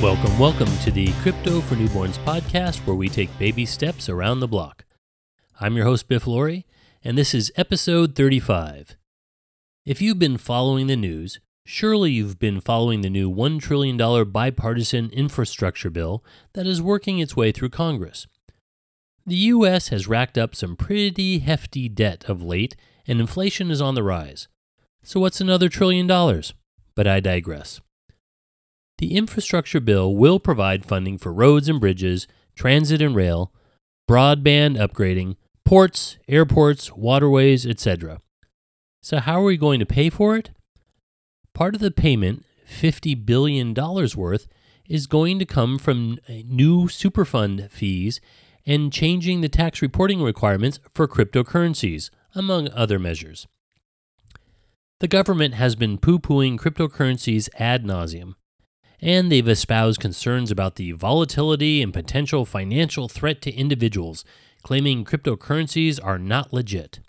Welcome, welcome to the Crypto for Newborns podcast, where we take baby steps around the block. I'm your host, Biff Laurie, and this is episode 35. If you've been following the news, surely you've been following the new $1 trillion bipartisan infrastructure bill that is working its way through Congress. The U.S. has racked up some pretty hefty debt of late, and inflation is on the rise. So, what's another trillion dollars? But I digress. The infrastructure bill will provide funding for roads and bridges, transit and rail, broadband upgrading, ports, airports, waterways, etc. So, how are we going to pay for it? Part of the payment, $50 billion worth, is going to come from new Superfund fees and changing the tax reporting requirements for cryptocurrencies, among other measures. The government has been poo pooing cryptocurrencies ad nauseum and they've espoused concerns about the volatility and potential financial threat to individuals, claiming cryptocurrencies are not legit.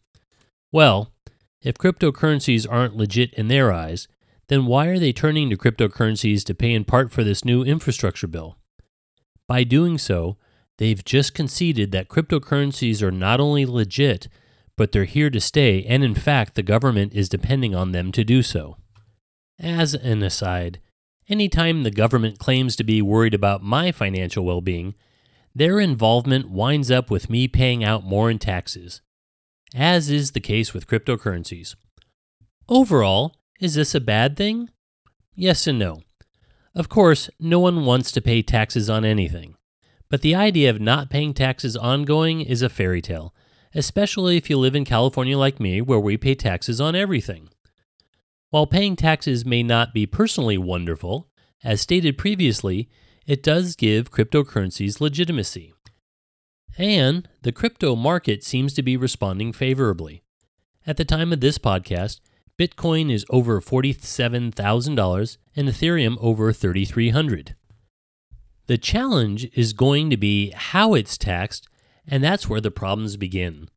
Well, if cryptocurrencies aren't legit in their eyes, then why are they turning to cryptocurrencies to pay in part for this new infrastructure bill? By doing so, they've just conceded that cryptocurrencies are not only legit, but they're here to stay, and in fact, the government is depending on them to do so. As an aside, Anytime the government claims to be worried about my financial well being, their involvement winds up with me paying out more in taxes, as is the case with cryptocurrencies. Overall, is this a bad thing? Yes and no. Of course, no one wants to pay taxes on anything, but the idea of not paying taxes ongoing is a fairy tale, especially if you live in California like me, where we pay taxes on everything. While paying taxes may not be personally wonderful, as stated previously, it does give cryptocurrencies legitimacy. And the crypto market seems to be responding favorably. At the time of this podcast, Bitcoin is over $47,000 and Ethereum over 3300. The challenge is going to be how it's taxed, and that's where the problems begin.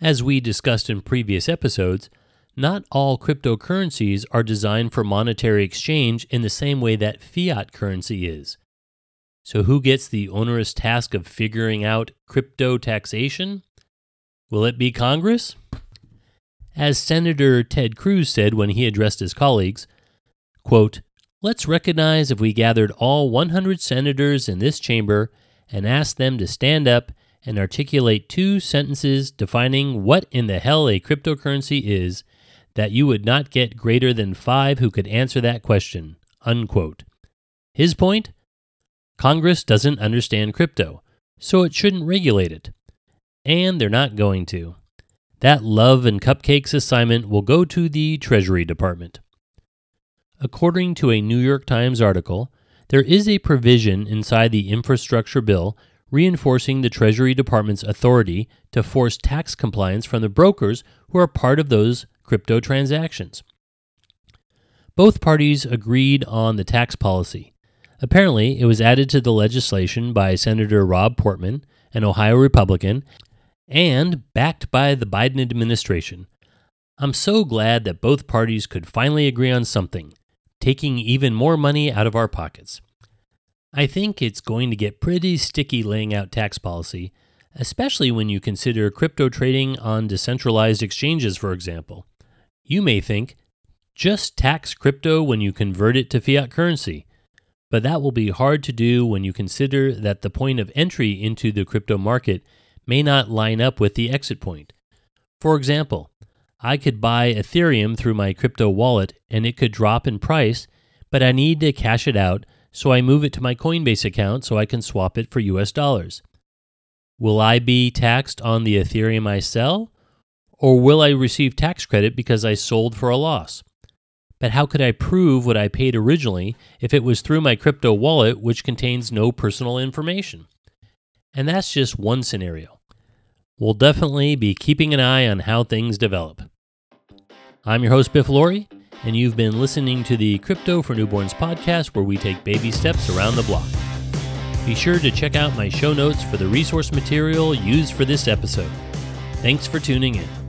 As we discussed in previous episodes, not all cryptocurrencies are designed for monetary exchange in the same way that fiat currency is. So, who gets the onerous task of figuring out crypto taxation? Will it be Congress? As Senator Ted Cruz said when he addressed his colleagues, quote, Let's recognize if we gathered all 100 senators in this chamber and asked them to stand up and articulate two sentences defining what in the hell a cryptocurrency is that you would not get greater than five who could answer that question. Unquote. His point? Congress doesn't understand crypto, so it shouldn't regulate it. And they're not going to. That love and cupcakes assignment will go to the Treasury Department. According to a New York Times article, there is a provision inside the infrastructure bill reinforcing the Treasury Department's authority to force tax compliance from the brokers who are part of those crypto transactions. Both parties agreed on the tax policy. Apparently, it was added to the legislation by Senator Rob Portman, an Ohio Republican, and backed by the Biden administration. I'm so glad that both parties could finally agree on something, taking even more money out of our pockets. I think it's going to get pretty sticky laying out tax policy, especially when you consider crypto trading on decentralized exchanges, for example. You may think, just tax crypto when you convert it to fiat currency. But that will be hard to do when you consider that the point of entry into the crypto market may not line up with the exit point. For example, I could buy Ethereum through my crypto wallet and it could drop in price, but I need to cash it out, so I move it to my Coinbase account so I can swap it for US dollars. Will I be taxed on the Ethereum I sell? Or will I receive tax credit because I sold for a loss? But how could I prove what I paid originally if it was through my crypto wallet, which contains no personal information? And that's just one scenario. We'll definitely be keeping an eye on how things develop. I'm your host, Biff Laurie, and you've been listening to the Crypto for Newborns podcast, where we take baby steps around the block. Be sure to check out my show notes for the resource material used for this episode. Thanks for tuning in.